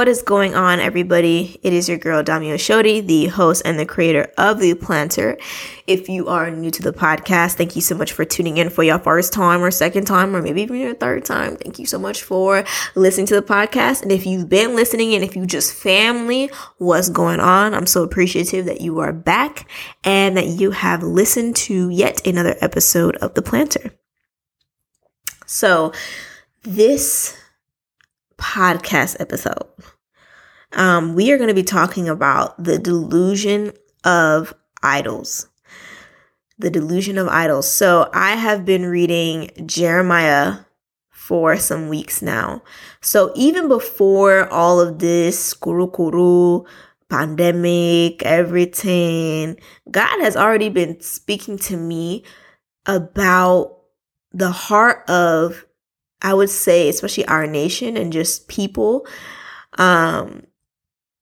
What is going on, everybody? It is your girl Damio Shodi, the host and the creator of The Planter. If you are new to the podcast, thank you so much for tuning in for your first time or second time, or maybe even your third time. Thank you so much for listening to the podcast. And if you've been listening and if you just family, what's going on? I'm so appreciative that you are back and that you have listened to yet another episode of The Planter. So, this podcast episode, um, we are going to be talking about the delusion of idols. The delusion of idols. So I have been reading Jeremiah for some weeks now. So even before all of this kuru kuru, pandemic, everything, God has already been speaking to me about the heart of I would say, especially our nation and just people. Um,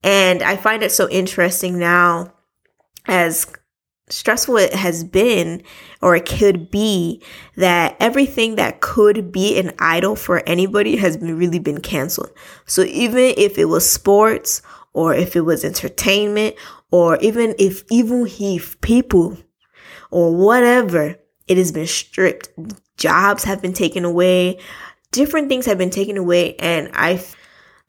and I find it so interesting now, as stressful it has been, or it could be, that everything that could be an idol for anybody has been, really been canceled. So even if it was sports, or if it was entertainment, or even if even if people, or whatever, it has been stripped. Jobs have been taken away different things have been taken away and I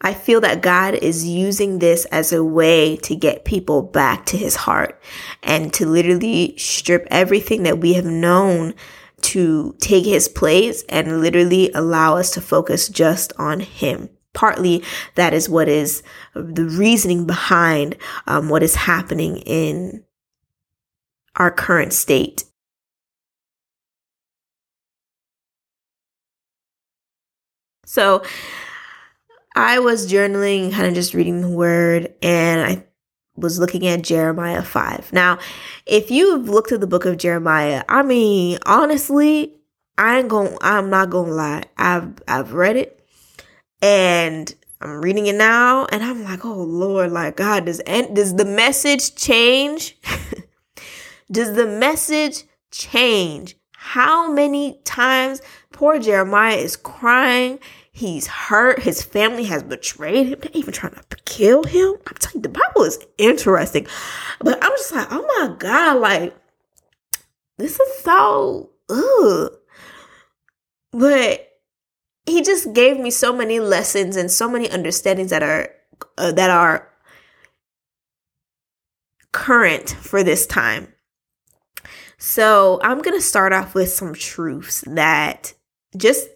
I feel that God is using this as a way to get people back to his heart and to literally strip everything that we have known to take his place and literally allow us to focus just on him. Partly that is what is the reasoning behind um, what is happening in our current state So I was journaling, kind of just reading the word, and I was looking at Jeremiah 5. Now, if you've looked at the book of Jeremiah, I mean, honestly, I ain't going I'm not going to lie. I've I've read it and I'm reading it now and I'm like, "Oh Lord, like God, does and does the message change? does the message change? How many times poor Jeremiah is crying He's hurt. His family has betrayed him. They're even trying to kill him. I'm telling you, the Bible is interesting. But I'm just like, oh my God, like, this is so, ugh. But he just gave me so many lessons and so many understandings that are, uh, that are current for this time. So I'm going to start off with some truths that just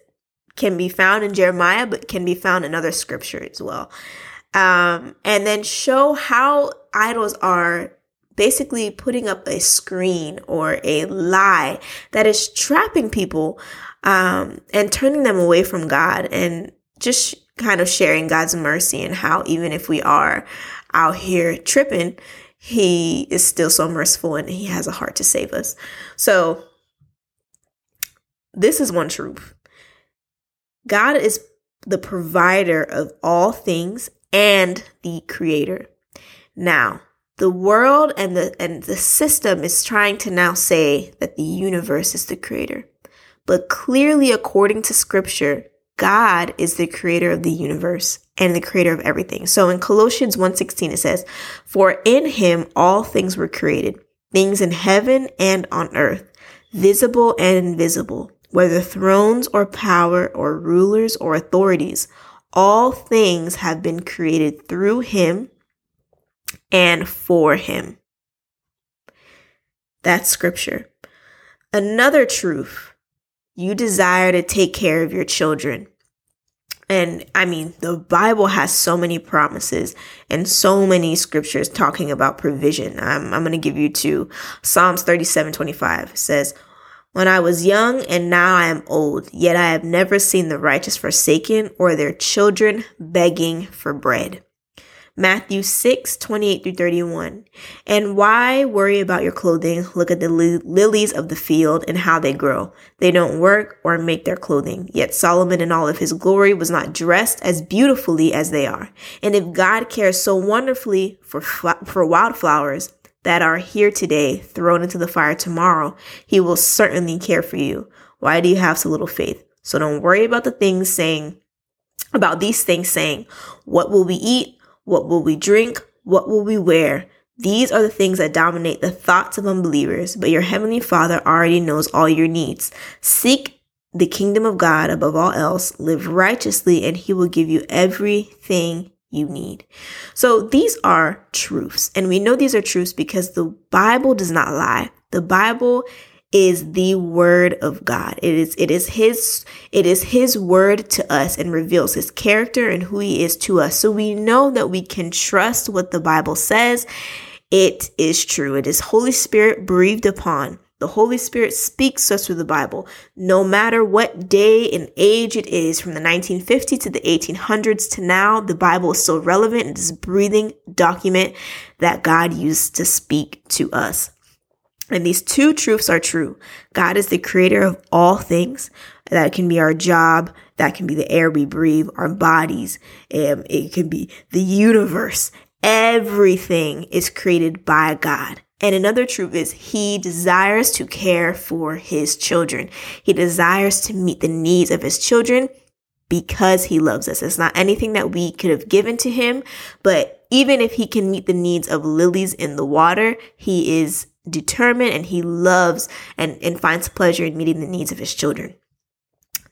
can be found in Jeremiah, but can be found in other scripture as well. Um, and then show how idols are basically putting up a screen or a lie that is trapping people um, and turning them away from God and just kind of sharing God's mercy and how even if we are out here tripping, He is still so merciful and He has a heart to save us. So, this is one truth God is the provider of all things and the creator. Now, the world and the and the system is trying to now say that the universe is the creator. But clearly according to scripture, God is the creator of the universe and the creator of everything. So in Colossians 1:16 it says, "For in him all things were created, things in heaven and on earth, visible and invisible, whether thrones or power or rulers or authorities, all things have been created through him and for him. That's scripture. Another truth you desire to take care of your children. And I mean, the Bible has so many promises and so many scriptures talking about provision. I'm, I'm going to give you two. Psalms 37 25 says, when I was young and now I am old, yet I have never seen the righteous forsaken or their children begging for bread. Matthew 6, 28 through 31. And why worry about your clothing? Look at the li- lilies of the field and how they grow. They don't work or make their clothing. Yet Solomon in all of his glory was not dressed as beautifully as they are. And if God cares so wonderfully for, for wildflowers, that are here today, thrown into the fire tomorrow, he will certainly care for you. Why do you have so little faith? So don't worry about the things saying, about these things saying, what will we eat? What will we drink? What will we wear? These are the things that dominate the thoughts of unbelievers, but your heavenly Father already knows all your needs. Seek the kingdom of God above all else, live righteously, and he will give you everything you need. So these are truths. And we know these are truths because the Bible does not lie. The Bible is the word of God. It is it is his it is his word to us and reveals his character and who he is to us. So we know that we can trust what the Bible says. It is true. It is Holy Spirit breathed upon. The Holy Spirit speaks to us through the Bible. No matter what day and age it is, from the 1950s to the 1800s to now, the Bible is still relevant. It is a breathing document that God used to speak to us. And these two truths are true. God is the creator of all things. That can be our job. That can be the air we breathe, our bodies. Um, it can be the universe. Everything is created by God. And another truth is he desires to care for his children. He desires to meet the needs of his children because he loves us. It's not anything that we could have given to him, but even if he can meet the needs of lilies in the water, he is determined and he loves and, and finds pleasure in meeting the needs of his children.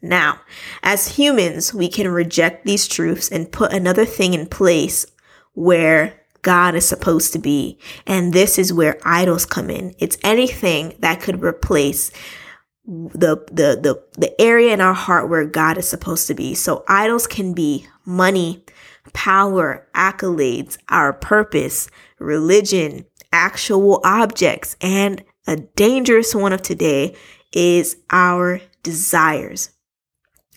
Now, as humans, we can reject these truths and put another thing in place where God is supposed to be. And this is where idols come in. It's anything that could replace the, the, the, the area in our heart where God is supposed to be. So idols can be money, power, accolades, our purpose, religion, actual objects. And a dangerous one of today is our desires.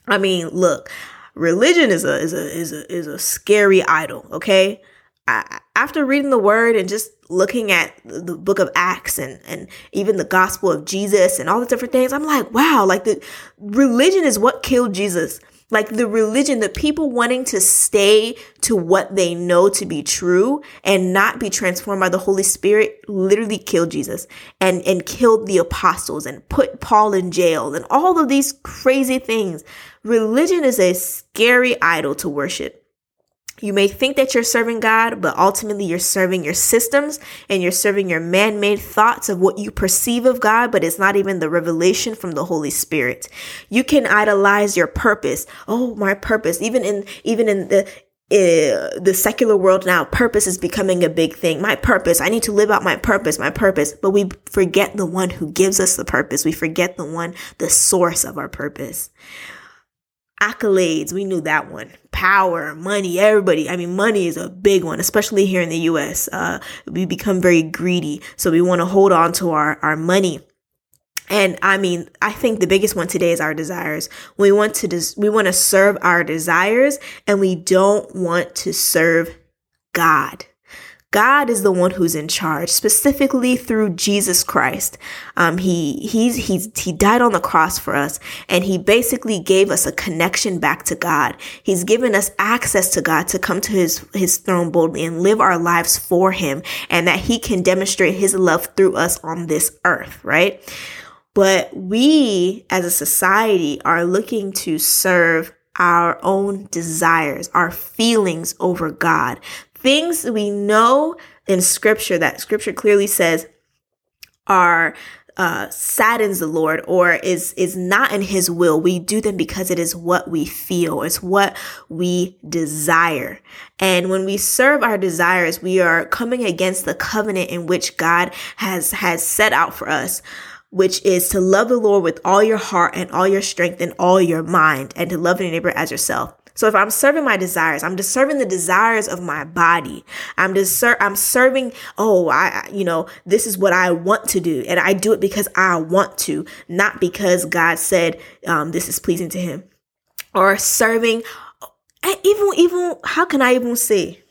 I mean, look, religion is a, is a, is a, is a scary idol. Okay. After reading the word and just looking at the book of Acts and, and even the gospel of Jesus and all the different things, I'm like, wow, like the religion is what killed Jesus. Like the religion, the people wanting to stay to what they know to be true and not be transformed by the Holy Spirit literally killed Jesus and, and killed the apostles and put Paul in jail and all of these crazy things. Religion is a scary idol to worship. You may think that you're serving God, but ultimately you're serving your systems and you're serving your man made thoughts of what you perceive of God, but it's not even the revelation from the Holy Spirit. You can idolize your purpose. Oh, my purpose. Even in, even in the, uh, the secular world now, purpose is becoming a big thing. My purpose. I need to live out my purpose, my purpose. But we forget the one who gives us the purpose. We forget the one, the source of our purpose accolades. We knew that one. Power, money, everybody. I mean, money is a big one, especially here in the US. Uh, we become very greedy. So we want to hold on to our, our money. And I mean, I think the biggest one today is our desires. We want to, des- we want to serve our desires and we don't want to serve God. God is the one who's in charge, specifically through Jesus Christ. Um, he he's he's he died on the cross for us, and he basically gave us a connection back to God. He's given us access to God to come to his his throne boldly and live our lives for Him, and that He can demonstrate His love through us on this earth, right? But we as a society are looking to serve our own desires, our feelings over God things we know in scripture that scripture clearly says are uh, saddens the Lord or is is not in His will. We do them because it is what we feel. It's what we desire. And when we serve our desires, we are coming against the covenant in which God has has set out for us which is to love the Lord with all your heart and all your strength and all your mind and to love your neighbor as yourself. So if I'm serving my desires, I'm just serving the desires of my body. I'm just ser- I'm serving, oh, I, you know, this is what I want to do. And I do it because I want to, not because God said um, this is pleasing to him. Or serving, even, even, how can I even say?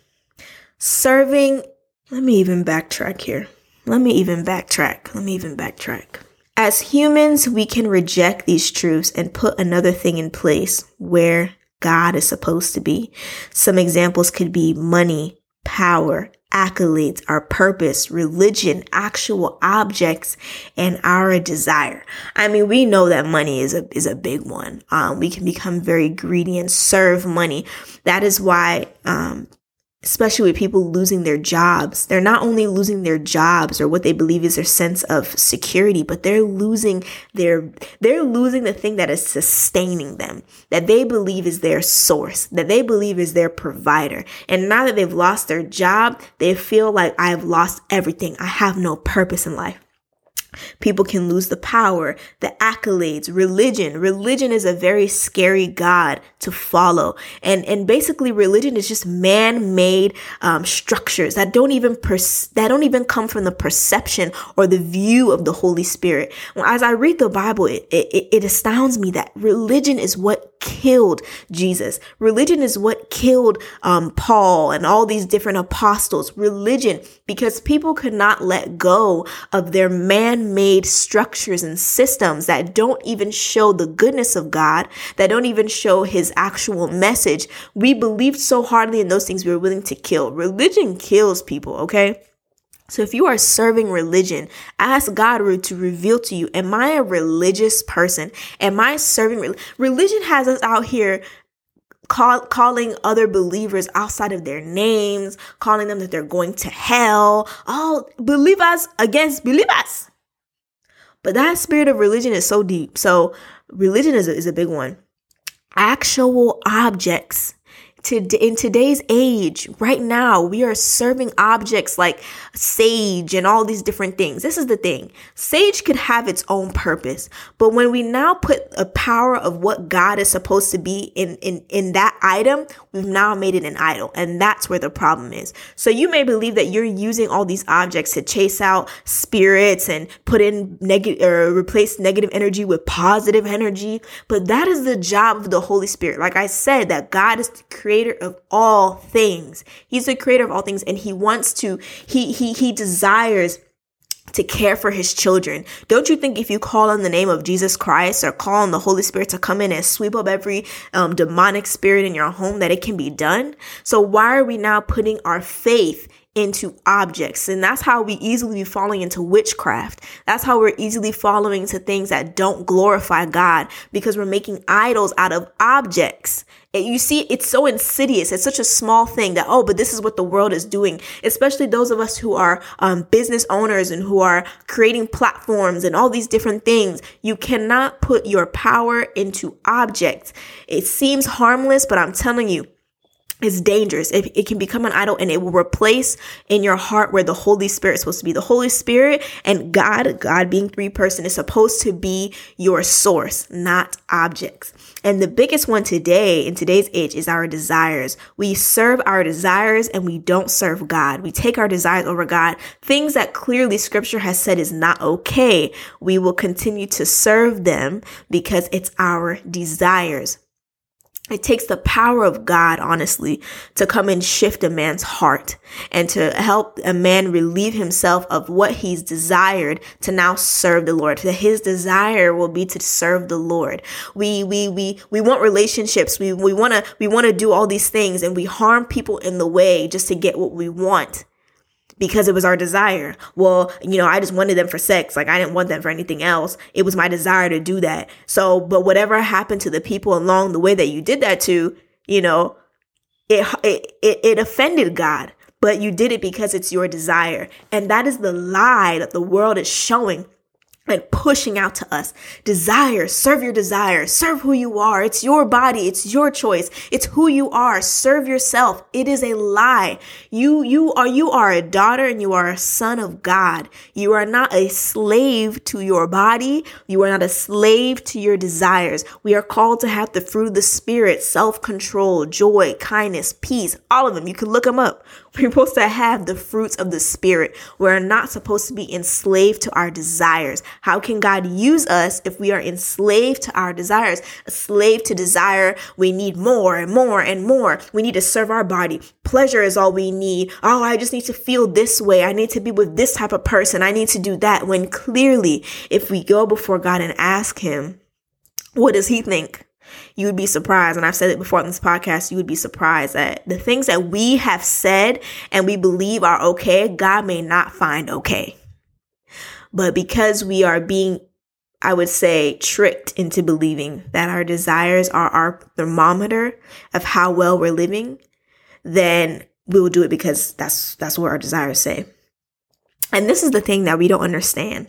Serving, let me even backtrack here. Let me even backtrack. Let me even backtrack. As humans, we can reject these truths and put another thing in place where God is supposed to be. Some examples could be money, power, accolades, our purpose, religion, actual objects, and our desire. I mean, we know that money is a is a big one. Um, we can become very greedy and serve money. That is why um, especially with people losing their jobs. They're not only losing their jobs or what they believe is their sense of security, but they're losing their they're losing the thing that is sustaining them, that they believe is their source, that they believe is their provider. And now that they've lost their job, they feel like I've lost everything. I have no purpose in life. People can lose the power, the accolades, religion. Religion is a very scary God to follow. And, and basically religion is just man-made, um, structures that don't even, that don't even come from the perception or the view of the Holy Spirit. As I read the Bible, it, it, it astounds me that religion is what killed Jesus. Religion is what killed um, Paul and all these different apostles. Religion, because people could not let go of their man made structures and systems that don't even show the goodness of God, that don't even show his actual message. We believed so hardly in those things we were willing to kill. Religion kills people, okay? So if you are serving religion, ask God to reveal to you, am I a religious person? Am I serving re- religion has us out here call, calling other believers outside of their names, calling them that they're going to hell. Oh, believers against believers. But that spirit of religion is so deep. So religion is a, is a big one. Actual objects to, in today's age, right now, we are serving objects like sage and all these different things. This is the thing. Sage could have its own purpose, but when we now put a power of what God is supposed to be in, in, in that item, we've now made it an idol. And that's where the problem is. So you may believe that you're using all these objects to chase out spirits and put in negative or replace negative energy with positive energy. But that is the job of the Holy Spirit. Like I said, that God is creating creator of all things. He's the creator of all things and he wants to, he, he, he desires to care for his children. Don't you think if you call on the name of Jesus Christ or call on the Holy Spirit to come in and sweep up every um, demonic spirit in your home that it can be done? So why are we now putting our faith into objects. And that's how we easily be falling into witchcraft. That's how we're easily following into things that don't glorify God because we're making idols out of objects. And you see, it's so insidious. It's such a small thing that, oh, but this is what the world is doing, especially those of us who are um, business owners and who are creating platforms and all these different things. You cannot put your power into objects. It seems harmless, but I'm telling you, is dangerous. It, it can become an idol and it will replace in your heart where the Holy Spirit is supposed to be. The Holy Spirit and God, God being three person is supposed to be your source, not objects. And the biggest one today in today's age is our desires. We serve our desires and we don't serve God. We take our desires over God. Things that clearly scripture has said is not okay. We will continue to serve them because it's our desires. It takes the power of God, honestly, to come and shift a man's heart and to help a man relieve himself of what he's desired to now serve the Lord. That his desire will be to serve the Lord. We, we, we, we want relationships. We, we want to, we want to do all these things and we harm people in the way just to get what we want because it was our desire. Well, you know, I just wanted them for sex. Like I didn't want them for anything else. It was my desire to do that. So, but whatever happened to the people along the way that you did that to, you know, it, it, it, it offended God, but you did it because it's your desire. And that is the lie that the world is showing and pushing out to us. Desire, serve your desire, serve who you are. It's your body. It's your choice. It's who you are. Serve yourself. It is a lie. You, you are, you are a daughter and you are a son of God. You are not a slave to your body. You are not a slave to your desires. We are called to have the fruit of the spirit, self-control, joy, kindness, peace, all of them. You can look them up. We're supposed to have the fruits of the spirit. We're not supposed to be enslaved to our desires. How can God use us if we are enslaved to our desires? A slave to desire, we need more and more and more. We need to serve our body. Pleasure is all we need. Oh, I just need to feel this way. I need to be with this type of person. I need to do that. When clearly, if we go before God and ask Him, what does He think? You would be surprised, and I've said it before on this podcast, you would be surprised that the things that we have said and we believe are okay, God may not find okay. But because we are being, I would say, tricked into believing that our desires are our thermometer of how well we're living, then we will do it because that's that's what our desires say. And this is the thing that we don't understand.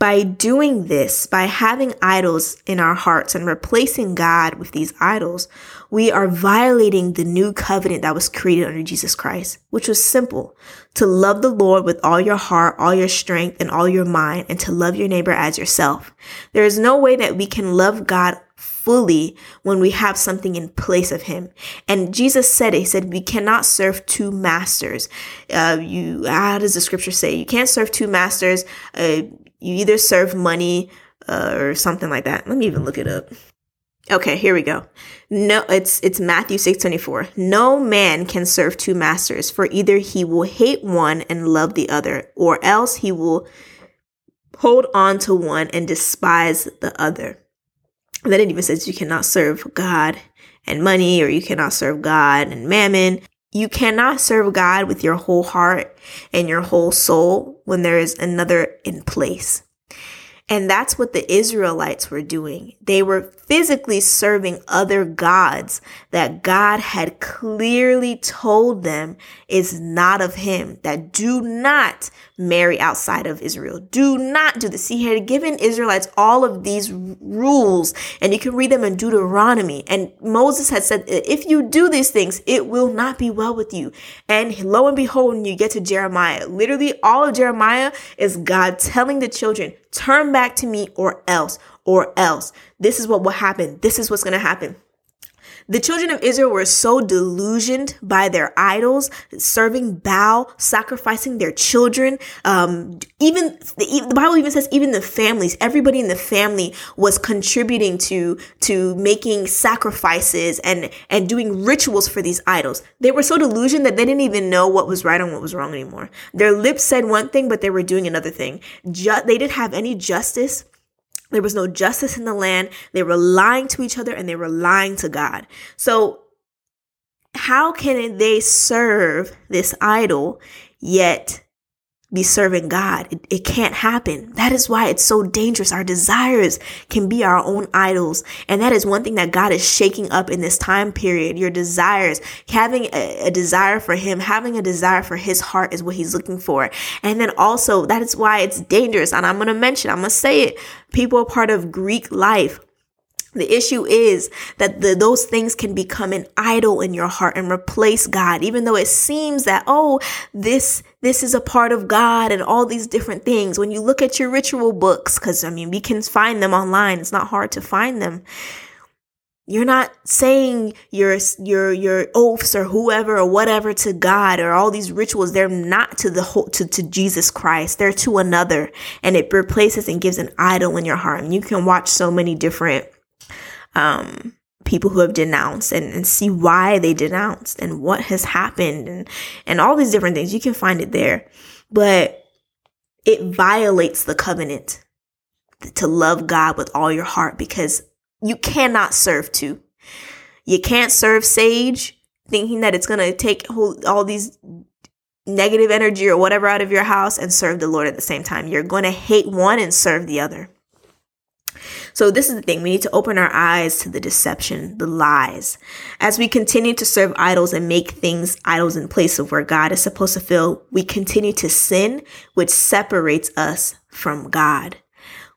By doing this, by having idols in our hearts and replacing God with these idols, we are violating the new covenant that was created under Jesus Christ, which was simple to love the Lord with all your heart, all your strength, and all your mind, and to love your neighbor as yourself. There is no way that we can love God fully when we have something in place of him. And Jesus said it. He said, we cannot serve two masters. Uh, you, how does the scripture say? You can't serve two masters. Uh, you either serve money uh, or something like that. Let me even look it up. Okay, here we go. No, it's it's Matthew 6:24. No man can serve two masters, for either he will hate one and love the other, or else he will hold on to one and despise the other. And then it even says you cannot serve God and money, or you cannot serve God and mammon. You cannot serve God with your whole heart and your whole soul when there is another in place. And that's what the Israelites were doing. They were physically serving other gods that God had clearly told them is not of him, that do not marry outside of Israel. Do not do this. He had given Israelites all of these rules and you can read them in Deuteronomy. And Moses had said, if you do these things, it will not be well with you. And lo and behold, when you get to Jeremiah, literally all of Jeremiah is God telling the children, Turn back to me or else, or else. This is what will happen. This is what's going to happen. The children of Israel were so delusioned by their idols, serving Baal, sacrificing their children. Um, even the, Bible even says even the families, everybody in the family was contributing to to making sacrifices and and doing rituals for these idols. They were so delusioned that they didn't even know what was right and what was wrong anymore. Their lips said one thing, but they were doing another thing. Ju- they didn't have any justice there was no justice in the land. They were lying to each other and they were lying to God. So, how can they serve this idol yet be serving God. It, it, can't happen. That is why it's so dangerous. Our desires can be our own idols. And that is one thing that God is shaking up in this time period. Your desires, having a, a desire for Him, having a desire for His heart is what He's looking for. And then also, that is why it's dangerous. And I'm going to mention, I'm going to say it. People are part of Greek life the issue is that the, those things can become an idol in your heart and replace God, even though it seems that, oh, this, this is a part of God and all these different things. When you look at your ritual books, cause I mean, we can find them online. It's not hard to find them. You're not saying your, your, your oaths or whoever or whatever to God or all these rituals. They're not to the whole, to, to Jesus Christ. They're to another and it replaces and gives an idol in your heart. And you can watch so many different um, people who have denounced and, and see why they denounced and what has happened and, and all these different things. You can find it there. But it violates the covenant to love God with all your heart because you cannot serve two. You can't serve sage thinking that it's going to take all these negative energy or whatever out of your house and serve the Lord at the same time. You're going to hate one and serve the other. So this is the thing. We need to open our eyes to the deception, the lies. As we continue to serve idols and make things idols in place of where God is supposed to fill, we continue to sin, which separates us from God.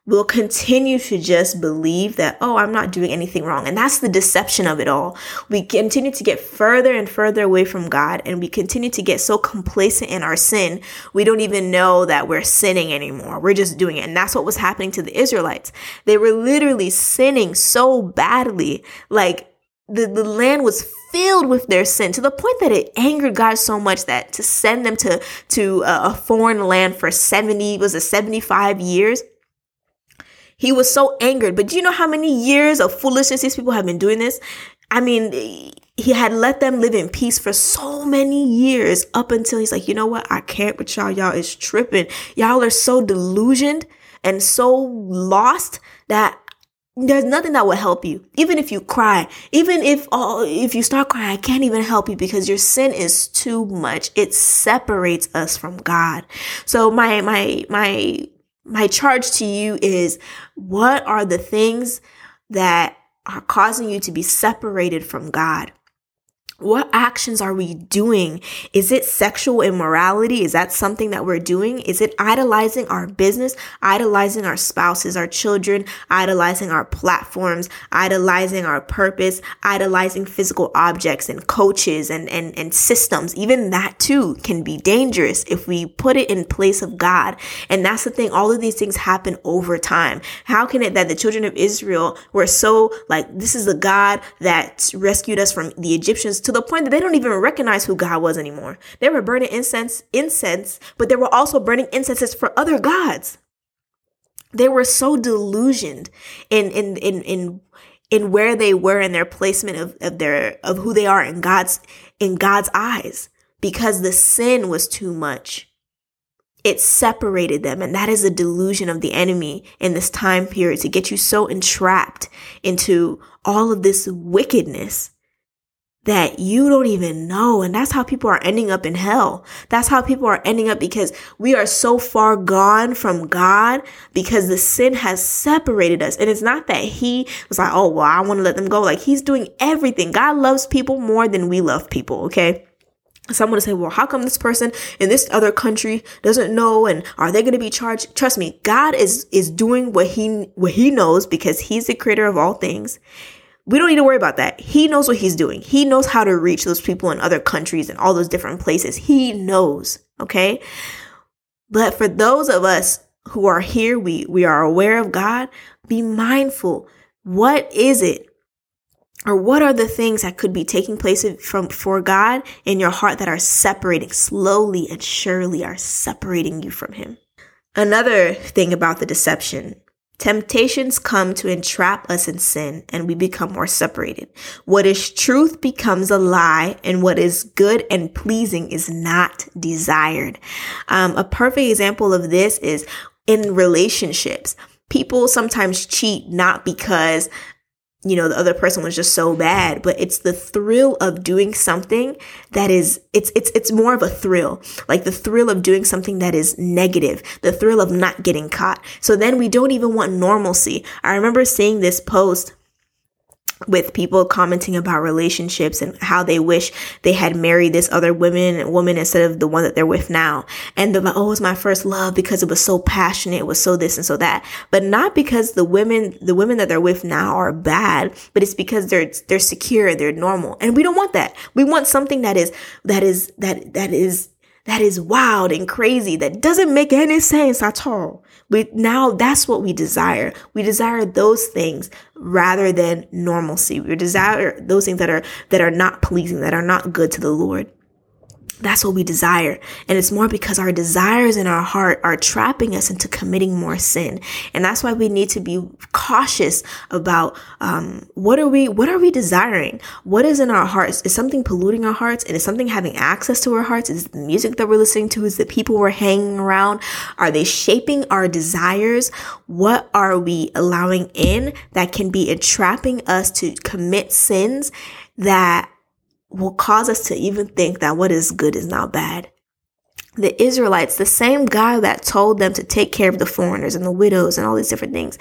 Will continue to just believe that, oh, I'm not doing anything wrong. And that's the deception of it all. We continue to get further and further away from God, and we continue to get so complacent in our sin, we don't even know that we're sinning anymore. We're just doing it. And that's what was happening to the Israelites. They were literally sinning so badly. Like the, the land was filled with their sin to the point that it angered God so much that to send them to, to a, foreign land for 70, was it 75 years? He was so angered. But do you know how many years of foolishness these people have been doing this? I mean, he had let them live in peace for so many years up until he's like, you know what? I can't with y'all. Y'all is tripping. Y'all are so delusioned and so lost that there's nothing that will help you. Even if you cry, even if oh, if you start crying, I can't even help you because your sin is too much. It separates us from God. So my my my my charge to you is what are the things that are causing you to be separated from God? What actions are we doing? Is it sexual immorality? Is that something that we're doing? Is it idolizing our business, idolizing our spouses, our children, idolizing our platforms, idolizing our purpose, idolizing physical objects and coaches and, and, and systems? Even that too can be dangerous if we put it in place of God. And that's the thing. All of these things happen over time. How can it that the children of Israel were so like, this is the God that rescued us from the Egyptians to the point that they don't even recognize who God was anymore. They were burning incense, incense, but they were also burning incenses for other gods. They were so delusioned in in in in in where they were in their placement of, of their of who they are in God's in God's eyes because the sin was too much. It separated them. And that is a delusion of the enemy in this time period to get you so entrapped into all of this wickedness that you don't even know. And that's how people are ending up in hell. That's how people are ending up because we are so far gone from God because the sin has separated us. And it's not that he was like, oh, well, I want to let them go. Like he's doing everything. God loves people more than we love people. Okay. Someone to say, well, how come this person in this other country doesn't know? And are they going to be charged? Trust me, God is, is doing what he, what he knows because he's the creator of all things. We don't need to worry about that. He knows what he's doing. He knows how to reach those people in other countries and all those different places. He knows. Okay. But for those of us who are here, we, we are aware of God. Be mindful. What is it? Or what are the things that could be taking place from for God in your heart that are separating slowly and surely are separating you from him? Another thing about the deception Temptations come to entrap us in sin and we become more separated. What is truth becomes a lie and what is good and pleasing is not desired. Um, a perfect example of this is in relationships. People sometimes cheat not because you know the other person was just so bad but it's the thrill of doing something that is it's it's it's more of a thrill. Like the thrill of doing something that is negative the thrill of not getting caught. So then we don't even want normalcy. I remember seeing this post with people commenting about relationships and how they wish they had married this other woman woman instead of the one that they're with now. And they're like, oh, it's my first love because it was so passionate, it was so this and so that. But not because the women the women that they're with now are bad, but it's because they're they're secure, they're normal. And we don't want that. We want something that is that is that that is that is wild and crazy that doesn't make any sense at all. We now that's what we desire. We desire those things rather than normalcy. We desire those things that are that are not pleasing, that are not good to the Lord. That's what we desire. And it's more because our desires in our heart are trapping us into committing more sin. And that's why we need to be cautious about um, what are we what are we desiring? What is in our hearts? Is something polluting our hearts? And is something having access to our hearts? Is the music that we're listening to? Is the people we're hanging around? Are they shaping our desires? What are we allowing in that can be entrapping us to commit sins that will cause us to even think that what is good is not bad. The Israelites, the same God that told them to take care of the foreigners and the widows and all these different things.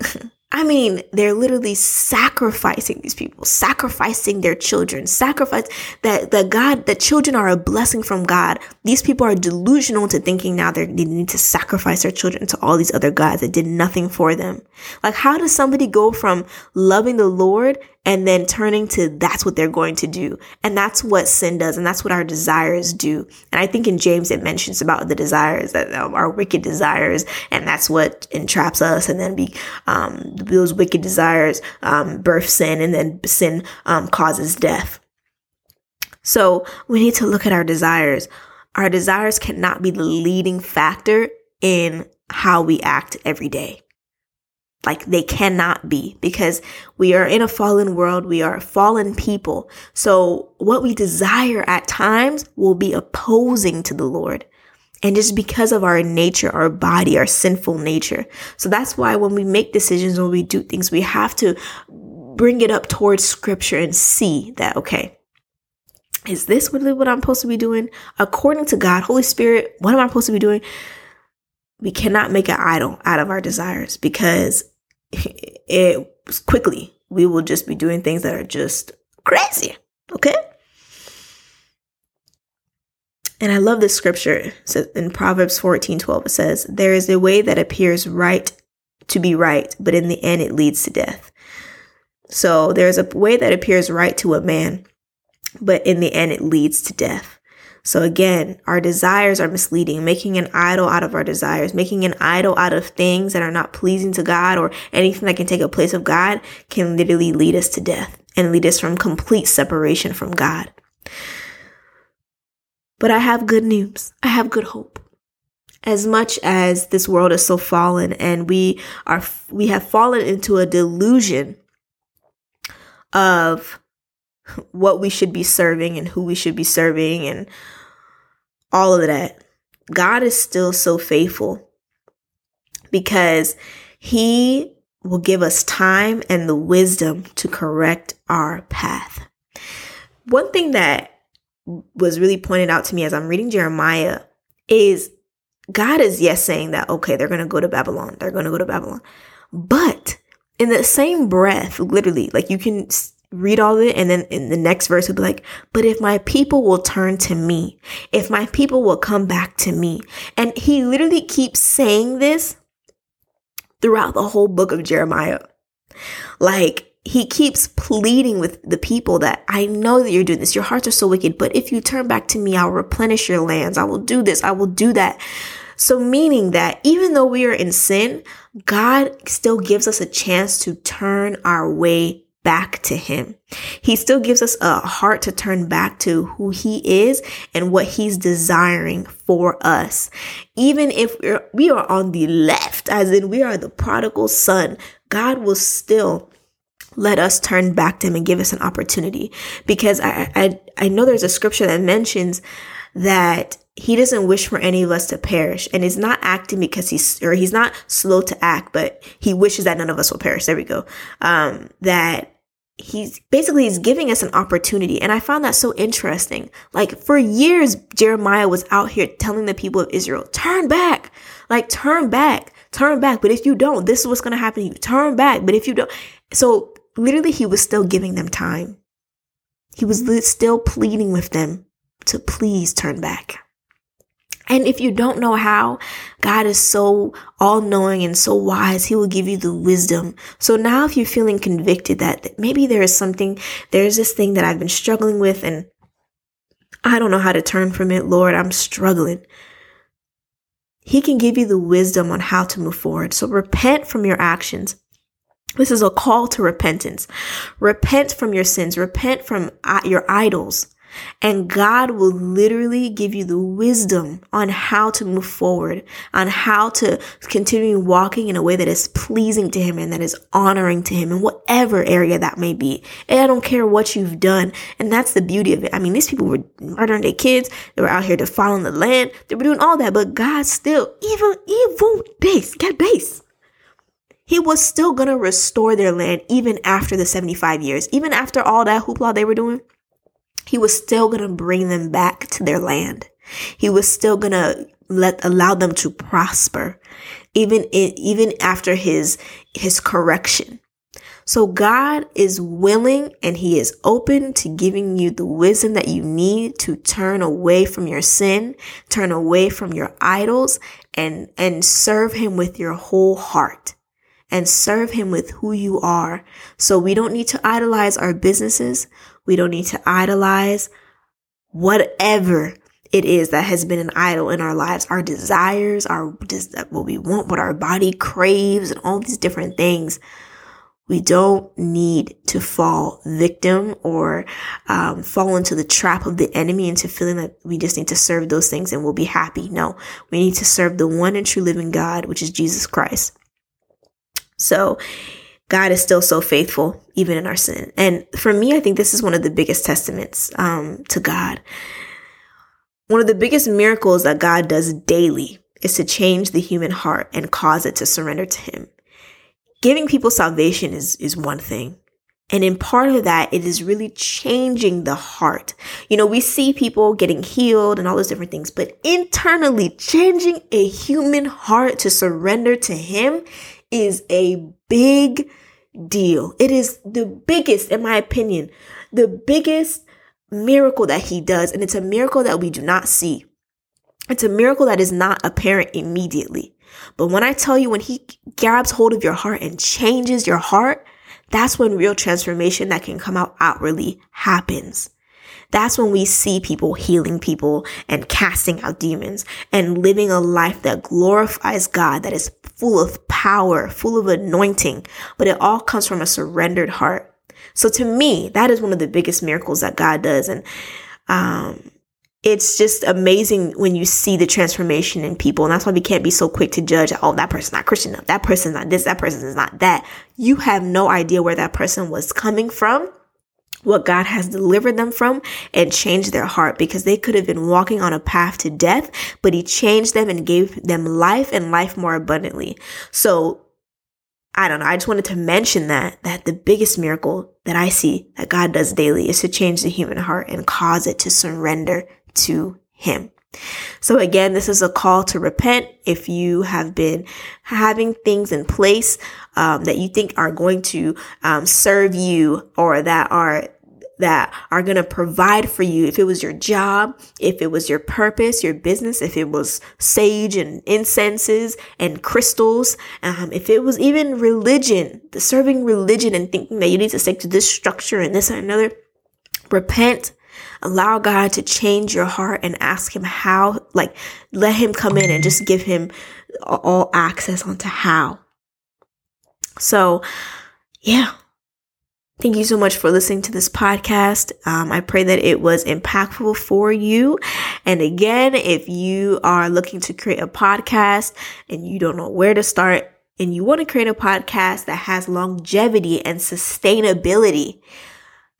I mean, they're literally sacrificing these people, sacrificing their children, sacrifice that the God, that children are a blessing from God. These people are delusional to thinking now they need to sacrifice their children to all these other gods that did nothing for them. Like, how does somebody go from loving the Lord and then turning to that's what they're going to do. And that's what sin does. And that's what our desires do. And I think in James, it mentions about the desires that um, are wicked desires. And that's what entraps us. And then be, um, those wicked desires, um, birth sin and then sin, um, causes death. So we need to look at our desires. Our desires cannot be the leading factor in how we act every day. Like they cannot be because we are in a fallen world. We are fallen people. So what we desire at times will be opposing to the Lord. And just because of our nature, our body, our sinful nature. So that's why when we make decisions, when we do things, we have to bring it up towards scripture and see that, okay, is this really what I'm supposed to be doing? According to God, Holy Spirit, what am I supposed to be doing? We cannot make an idol out of our desires because it quickly we will just be doing things that are just crazy. Okay. And I love this scripture. So in Proverbs 14 12, it says, There is a way that appears right to be right, but in the end it leads to death. So there's a way that appears right to a man, but in the end it leads to death. So again, our desires are misleading, making an idol out of our desires, making an idol out of things that are not pleasing to God or anything that can take a place of God can literally lead us to death and lead us from complete separation from God. But I have good news. I have good hope. As much as this world is so fallen and we are, we have fallen into a delusion of what we should be serving and who we should be serving and all of that. God is still so faithful because he will give us time and the wisdom to correct our path. One thing that was really pointed out to me as I'm reading Jeremiah is God is yes saying that, okay, they're going to go to Babylon. They're going to go to Babylon. But in the same breath, literally, like you can read all of it and then in the next verse would be like, but if my people will turn to me, if my people will come back to me. And he literally keeps saying this throughout the whole book of Jeremiah. Like he keeps pleading with the people that I know that you're doing this. Your hearts are so wicked, but if you turn back to me, I'll replenish your lands. I will do this. I will do that. So meaning that even though we are in sin, God still gives us a chance to turn our way back to him. He still gives us a heart to turn back to who he is and what he's desiring for us. Even if we're, we are on the left, as in we are the prodigal son, God will still let us turn back to him and give us an opportunity. Because I, I, I know there's a scripture that mentions that he doesn't wish for any of us to perish and is not acting because he's or he's not slow to act but he wishes that none of us will perish there we go um that he's basically he's giving us an opportunity. And i found that so interesting. Like for years jeremiah was out here telling the people of israel turn back. Like turn back. Turn back. But if you don't this is what's going to happen you. Turn back. But if you don't so literally he was still giving them time. He was still pleading with them to please turn back and if you don't know how, God is so all knowing and so wise, He will give you the wisdom. So now, if you're feeling convicted that maybe there is something, there's this thing that I've been struggling with and I don't know how to turn from it, Lord, I'm struggling. He can give you the wisdom on how to move forward. So repent from your actions. This is a call to repentance. Repent from your sins. Repent from your idols. And God will literally give you the wisdom on how to move forward, on how to continue walking in a way that is pleasing to Him and that is honoring to Him in whatever area that may be. And I don't care what you've done. And that's the beauty of it. I mean, these people were murdering their kids. They were out here defiling the land. They were doing all that, but God still, even, even base, get base. He was still gonna restore their land even after the 75 years, even after all that hoopla they were doing he was still going to bring them back to their land. He was still going to let allow them to prosper even in, even after his his correction. So God is willing and he is open to giving you the wisdom that you need to turn away from your sin, turn away from your idols and and serve him with your whole heart and serve him with who you are. So we don't need to idolize our businesses. We don't need to idolize whatever it is that has been an idol in our lives, our desires, our what we want, what our body craves, and all these different things. We don't need to fall victim or um, fall into the trap of the enemy into feeling that we just need to serve those things and we'll be happy. No, we need to serve the one and true living God, which is Jesus Christ. So God is still so faithful, even in our sin. And for me, I think this is one of the biggest testaments um, to God. One of the biggest miracles that God does daily is to change the human heart and cause it to surrender to Him. Giving people salvation is, is one thing. And in part of that, it is really changing the heart. You know, we see people getting healed and all those different things, but internally changing a human heart to surrender to Him is a big deal. It is the biggest, in my opinion, the biggest miracle that he does. And it's a miracle that we do not see. It's a miracle that is not apparent immediately. But when I tell you, when he grabs hold of your heart and changes your heart, that's when real transformation that can come out outwardly happens. That's when we see people healing people and casting out demons and living a life that glorifies God, that is full of power, full of anointing, but it all comes from a surrendered heart. So to me, that is one of the biggest miracles that God does. And, um, it's just amazing when you see the transformation in people. And that's why we can't be so quick to judge, oh, that person's not Christian enough. That person's not this. That person is not that. You have no idea where that person was coming from what God has delivered them from and changed their heart because they could have been walking on a path to death, but He changed them and gave them life and life more abundantly. So I don't know. I just wanted to mention that, that the biggest miracle that I see that God does daily is to change the human heart and cause it to surrender to Him. So again, this is a call to repent. If you have been having things in place um, that you think are going to um, serve you or that are that are going to provide for you. If it was your job, if it was your purpose, your business, if it was sage and incenses and crystals, um, if it was even religion, the serving religion and thinking that you need to stick to this structure and this and another, repent Allow God to change your heart and ask Him how, like, let Him come in and just give Him all access onto how. So, yeah. Thank you so much for listening to this podcast. Um, I pray that it was impactful for you. And again, if you are looking to create a podcast and you don't know where to start, and you want to create a podcast that has longevity and sustainability,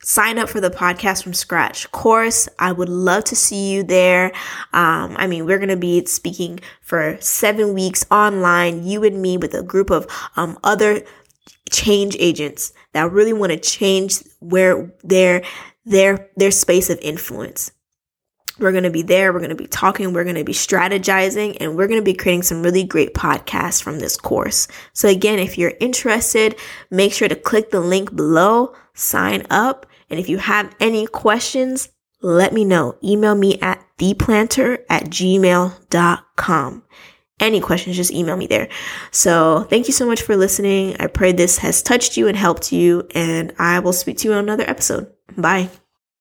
sign up for the podcast from scratch course. I would love to see you there. Um, I mean, we're going to be speaking for seven weeks online, you and me with a group of um, other change agents that really want to change where their their their space of influence. We're going to be there. We're going to be talking. We're going to be strategizing and we're going to be creating some really great podcasts from this course. So again, if you're interested, make sure to click the link below, sign up, and if you have any questions, let me know. Email me at theplanter at gmail.com. Any questions, just email me there. So thank you so much for listening. I pray this has touched you and helped you, and I will speak to you on another episode. Bye.